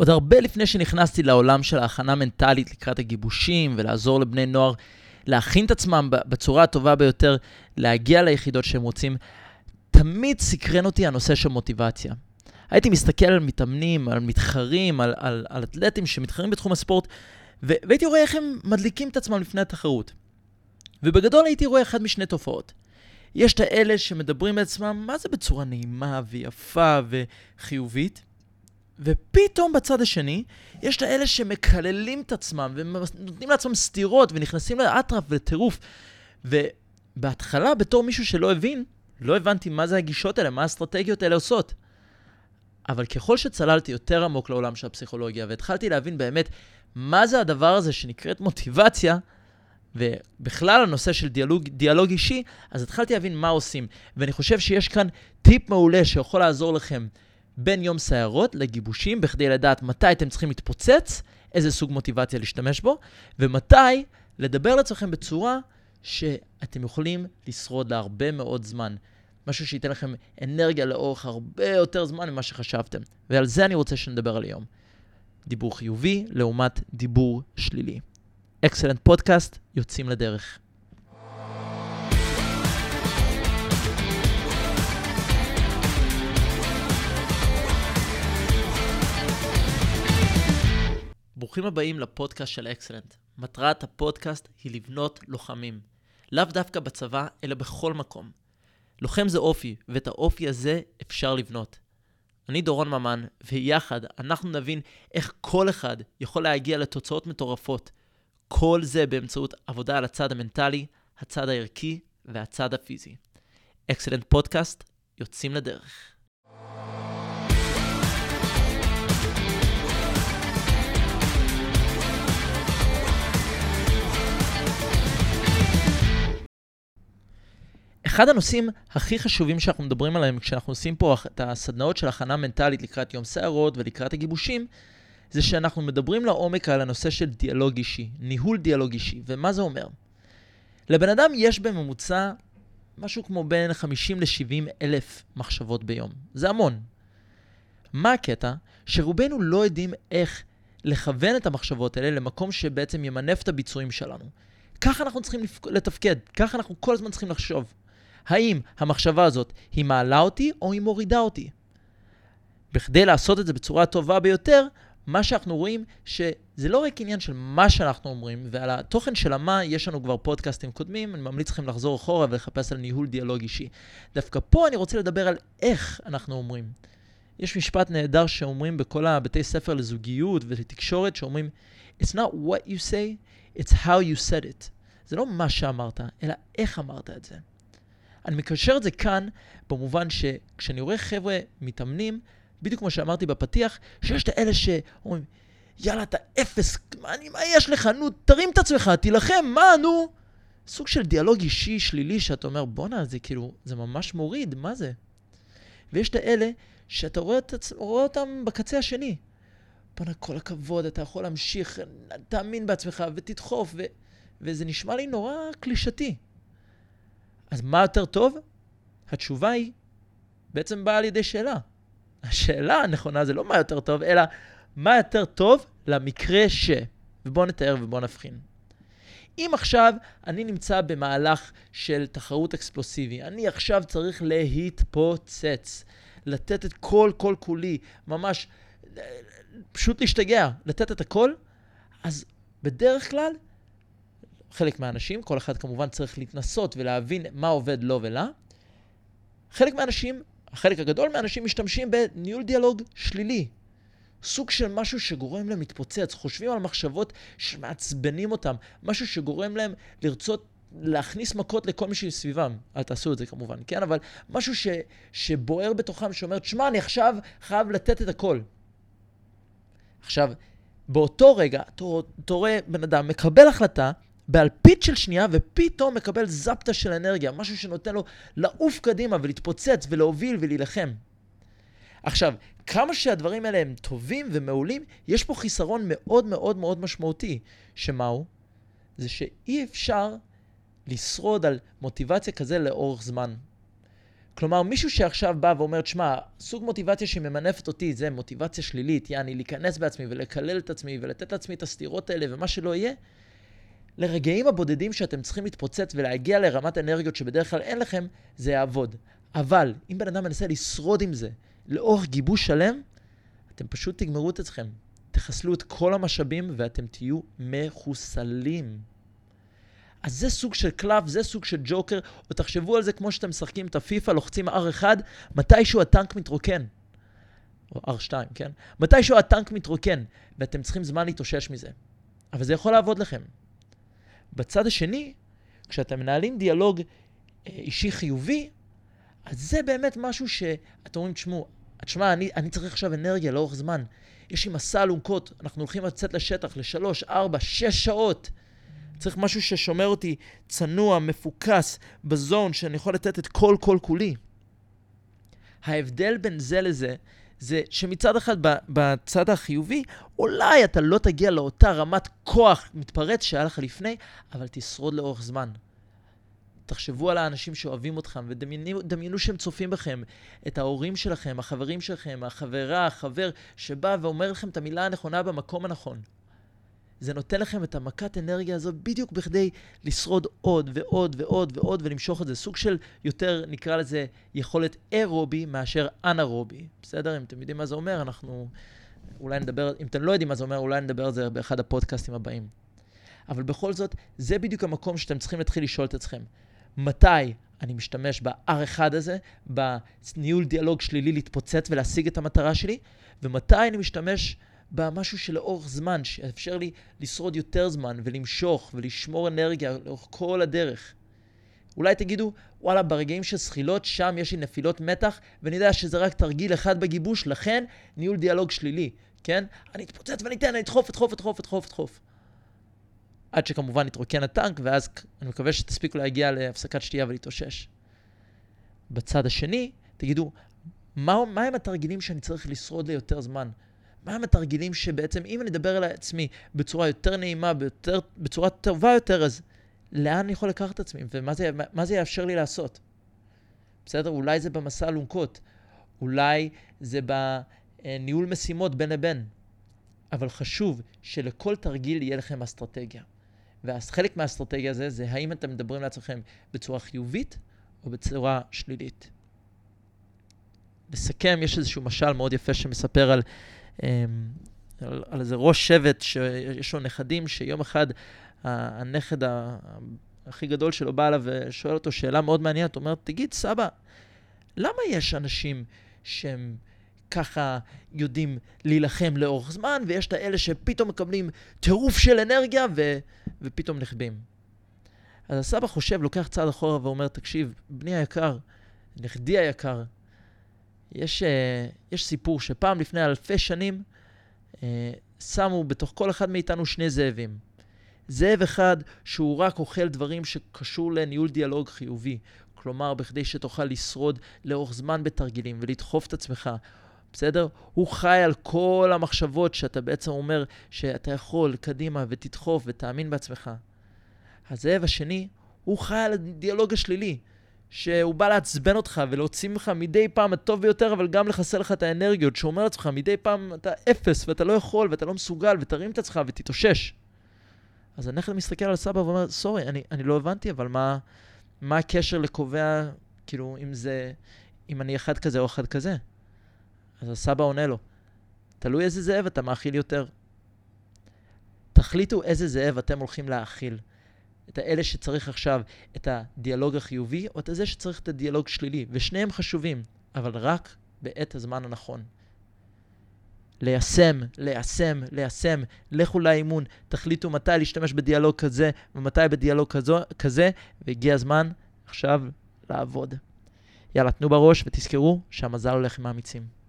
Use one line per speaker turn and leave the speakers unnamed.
עוד הרבה לפני שנכנסתי לעולם של ההכנה מנטלית לקראת הגיבושים ולעזור לבני נוער להכין את עצמם בצורה הטובה ביותר, להגיע ליחידות שהם רוצים, תמיד סקרן אותי הנושא של מוטיבציה. הייתי מסתכל על מתאמנים, על מתחרים, על, על, על אתלטים שמתחרים בתחום הספורט, ו- והייתי רואה איך הם מדליקים את עצמם לפני התחרות. ובגדול הייתי רואה אחד משני תופעות. יש את האלה שמדברים לעצמם, מה זה בצורה נעימה ויפה וחיובית, ופתאום בצד השני, יש את האלה שמקללים את עצמם ונותנים לעצמם סטירות ונכנסים לאטרף ולטירוף. ובהתחלה, בתור מישהו שלא הבין, לא הבנתי מה זה הגישות האלה, מה האסטרטגיות האלה עושות. אבל ככל שצללתי יותר עמוק לעולם של הפסיכולוגיה והתחלתי להבין באמת מה זה הדבר הזה שנקראת מוטיבציה, ובכלל הנושא של דיאלוג, דיאלוג אישי, אז התחלתי להבין מה עושים. ואני חושב שיש כאן טיפ מעולה שיכול לעזור לכם בין יום סיירות לגיבושים, בכדי לדעת מתי אתם צריכים להתפוצץ, איזה סוג מוטיבציה להשתמש בו, ומתי לדבר לעצמכם בצורה שאתם יכולים לשרוד להרבה מאוד זמן. משהו שייתן לכם אנרגיה לאורך הרבה יותר זמן ממה שחשבתם. ועל זה אני רוצה שנדבר על היום. דיבור חיובי לעומת דיבור שלילי. אקסלנט פודקאסט, יוצאים לדרך. ברוכים הבאים לפודקאסט של אקסלנט. מטרת הפודקאסט היא לבנות לוחמים. לאו דווקא בצבא, אלא בכל מקום. לוחם זה אופי, ואת האופי הזה אפשר לבנות. אני דורון ממן, ויחד אנחנו נבין איך כל אחד יכול להגיע לתוצאות מטורפות. כל זה באמצעות עבודה על הצד המנטלי, הצד הערכי והצד הפיזי. אקסלנט פודקאסט, יוצאים לדרך. אחד הנושאים הכי חשובים שאנחנו מדברים עליהם כשאנחנו עושים פה את הסדנאות של הכנה מנטלית לקראת יום סערות ולקראת הגיבושים, זה שאנחנו מדברים לעומק על הנושא של דיאלוג אישי, ניהול דיאלוג אישי. ומה זה אומר? לבן אדם יש בממוצע משהו כמו בין 50 ל-70 אלף מחשבות ביום. זה המון. מה הקטע? שרובנו לא יודעים איך לכוון את המחשבות האלה למקום שבעצם ימנף את הביצועים שלנו. ככה אנחנו צריכים לתפקד, ככה אנחנו כל הזמן צריכים לחשוב. האם המחשבה הזאת היא מעלה אותי או היא מורידה אותי? בכדי לעשות את זה בצורה הטובה ביותר, מה שאנחנו רואים שזה לא רק עניין של מה שאנחנו אומרים, ועל התוכן של המה יש לנו כבר פודקאסטים קודמים, אני ממליץ לכם לחזור אחורה ולחפש על ניהול דיאלוג אישי. דווקא פה אני רוצה לדבר על איך אנחנו אומרים. יש משפט נהדר שאומרים בכל הבתי ספר לזוגיות ולתקשורת, שאומרים, It's not what you say, it's how you said it. זה לא מה שאמרת, אלא איך אמרת את זה. אני מקשר את זה כאן, במובן שכשאני רואה חבר'ה מתאמנים, בדיוק כמו שאמרתי בפתיח, שיש את האלה שאומרים, יאללה, אתה אפס, מה, אני, מה יש לך? נו, תרים את עצמך, תילחם, מה, נו? סוג של דיאלוג אישי שלילי, שאתה אומר, בואנה, זה כאילו, זה ממש מוריד, מה זה? ויש את האלה שאתה רואה, רואה אותם בקצה השני. בואנה, כל הכבוד, אתה יכול להמשיך, תאמין בעצמך ותדחוף, ו... וזה נשמע לי נורא קלישתי. אז מה יותר טוב? התשובה היא בעצם באה על ידי שאלה. השאלה הנכונה זה לא מה יותר טוב, אלא מה יותר טוב למקרה ש... ובואו נתאר ובואו נבחין. אם עכשיו אני נמצא במהלך של תחרות אקספלוסיבי, אני עכשיו צריך להתפוצץ, לתת את כל כל כולי, ממש פשוט להשתגע, לתת את הכל, אז בדרך כלל חלק מהאנשים, כל אחד כמובן צריך להתנסות ולהבין מה עובד לו ולה. חלק מהאנשים, החלק הגדול מהאנשים משתמשים בניהול דיאלוג שלילי. סוג של משהו שגורם להם להתפוצץ, חושבים על מחשבות שמעצבנים אותם, משהו שגורם להם לרצות להכניס מכות לכל מי שסביבם. אל תעשו את זה כמובן, כן? אבל משהו ש, שבוער בתוכם, שאומר, תשמע, אני עכשיו חייב לתת את הכל. עכשיו, באותו רגע, אתה רואה בן אדם מקבל החלטה באלפית של שנייה, ופתאום מקבל זפטה של אנרגיה, משהו שנותן לו לעוף קדימה ולהתפוצץ ולהוביל ולהילחם. עכשיו, כמה שהדברים האלה הם טובים ומעולים, יש פה חיסרון מאוד מאוד מאוד משמעותי, שמהו? זה שאי אפשר לשרוד על מוטיבציה כזה לאורך זמן. כלומר, מישהו שעכשיו בא ואומר, שמע, סוג מוטיבציה שממנפת אותי זה מוטיבציה שלילית, יעני להיכנס בעצמי ולקלל את עצמי ולתת לעצמי את הסתירות האלה ומה שלא יהיה, לרגעים הבודדים שאתם צריכים להתפוצץ ולהגיע לרמת אנרגיות שבדרך כלל אין לכם, זה יעבוד. אבל אם בן אדם מנסה לשרוד עם זה לאורך גיבוש שלם, אתם פשוט תגמרו את עצמכם. תחסלו את כל המשאבים ואתם תהיו מחוסלים. אז זה סוג של קלף, זה סוג של ג'וקר, או תחשבו על זה כמו שאתם משחקים את הפיפא, לוחצים R1, מתישהו הטנק מתרוקן. או R2, כן? מתישהו הטנק מתרוקן, ואתם צריכים זמן להתאושש מזה. אבל זה יכול לעבוד לכם. בצד השני, כשאתם מנהלים דיאלוג אה, אישי חיובי, אז זה באמת משהו שאתם אומרים, תשמעו, תשמע, אני, אני צריך עכשיו אנרגיה לאורך זמן. יש לי מסע אלונקות, אנחנו הולכים לצאת לשטח לשלוש, ארבע, שש שעות. צריך משהו ששומר אותי צנוע, מפוקס, בזון, שאני יכול לתת את כל כל כולי. ההבדל בין זה לזה, זה שמצד אחד, בצד החיובי, אולי אתה לא תגיע לאותה רמת כוח מתפרץ שהיה לך לפני, אבל תשרוד לאורך זמן. תחשבו על האנשים שאוהבים אתכם, ודמיינו שהם צופים בכם, את ההורים שלכם, החברים שלכם, החברה, החבר, שבא ואומר לכם את המילה הנכונה במקום הנכון. זה נותן לכם את המכת אנרגיה הזו בדיוק בכדי לשרוד עוד ועוד ועוד ועוד ולמשוך את זה. סוג של יותר, נקרא לזה, יכולת אירובי מאשר אנארובי. בסדר? אם אתם יודעים מה זה אומר, אנחנו אולי נדבר, אם אתם לא יודעים מה זה אומר, אולי נדבר על זה באחד הפודקאסטים הבאים. אבל בכל זאת, זה בדיוק המקום שאתם צריכים להתחיל לשאול את עצמכם. מתי אני משתמש ב-R1 הזה, בניהול דיאלוג שלילי להתפוצץ ולהשיג את המטרה שלי, ומתי אני משתמש במשהו שלאורך זמן, שיאפשר לי לשרוד יותר זמן ולמשוך ולשמור אנרגיה לאורך כל הדרך. אולי תגידו, וואלה, ברגעים של זחילות, שם יש לי נפילות מתח, ואני יודע שזה רק תרגיל אחד בגיבוש, לכן ניהול דיאלוג שלילי, כן? אני אתפוצץ ואני אתן, אני אדחוף, אדחוף, אדחוף, אדחוף, אדחוף. עד שכמובן יתרוקן הטנק, ואז אני מקווה שתספיקו להגיע להפסקת שתייה ולהתאושש. בצד השני, תגידו, מה, מה הם התרגילים שאני צריך לשרוד ליותר זמן? מה הם התרגילים שבעצם, אם אני אדבר על עצמי בצורה יותר נעימה, ביותר, בצורה טובה יותר, אז לאן אני יכול לקחת את עצמי? ומה זה, מה זה יאפשר לי לעשות? בסדר? אולי זה במסע אלונקות, אולי זה בניהול משימות בין לבין. אבל חשוב שלכל תרגיל יהיה לכם אסטרטגיה. ואז חלק מהאסטרטגיה הזה זה האם אתם מדברים לעצמכם בצורה חיובית או בצורה שלילית. לסכם, יש איזשהו משל מאוד יפה שמספר על, על, על איזה ראש שבט שיש לו נכדים, שיום אחד הנכד הכי גדול שלו בא אליו ושואל אותו שאלה מאוד מעניינת, הוא אומר, תגיד, סבא, למה יש אנשים שהם ככה יודעים להילחם לאורך זמן, ויש את האלה שפתאום מקבלים טירוף של אנרגיה ו... ופתאום נחבים. אז הסבא חושב, לוקח צעד אחורה ואומר, תקשיב, בני היקר, נכדי היקר, יש, uh, יש סיפור שפעם לפני אלפי שנים uh, שמו בתוך כל אחד מאיתנו שני זאבים. זאב אחד שהוא רק אוכל דברים שקשור לניהול דיאלוג חיובי. כלומר, בכדי שתוכל לשרוד לאורך זמן בתרגילים ולדחוף את עצמך. בסדר? הוא חי על כל המחשבות שאתה בעצם אומר שאתה יכול קדימה ותדחוף ותאמין בעצמך. הזאב השני, הוא חי על הדיאלוג השלילי, שהוא בא לעצבן אותך ולהוציא ממך מדי פעם הטוב ביותר, אבל גם לחסל לך את האנרגיות, שאומר לעצמך מדי פעם אתה אפס ואתה לא יכול ואתה לא מסוגל ותרים את עצמך ותתאושש. אז הנכד מסתכל על סבא ואומר, סורי, אני, אני לא הבנתי, אבל מה, מה הקשר לקובע, כאילו, אם זה, אם אני אחד כזה או אחד כזה? אז הסבא עונה לו, תלוי איזה זאב אתה מאכיל יותר. תחליטו איזה זאב אתם הולכים להאכיל. את האלה שצריך עכשיו את הדיאלוג החיובי, או את זה שצריך את הדיאלוג שלילי. ושניהם חשובים, אבל רק בעת הזמן הנכון. ליישם, ליישם, ליישם, לכו לאימון, תחליטו מתי להשתמש בדיאלוג כזה ומתי בדיאלוג כזו, כזה, והגיע הזמן עכשיו לעבוד. יאללה, תנו בראש ותזכרו שהמזל הולך עם האמיצים.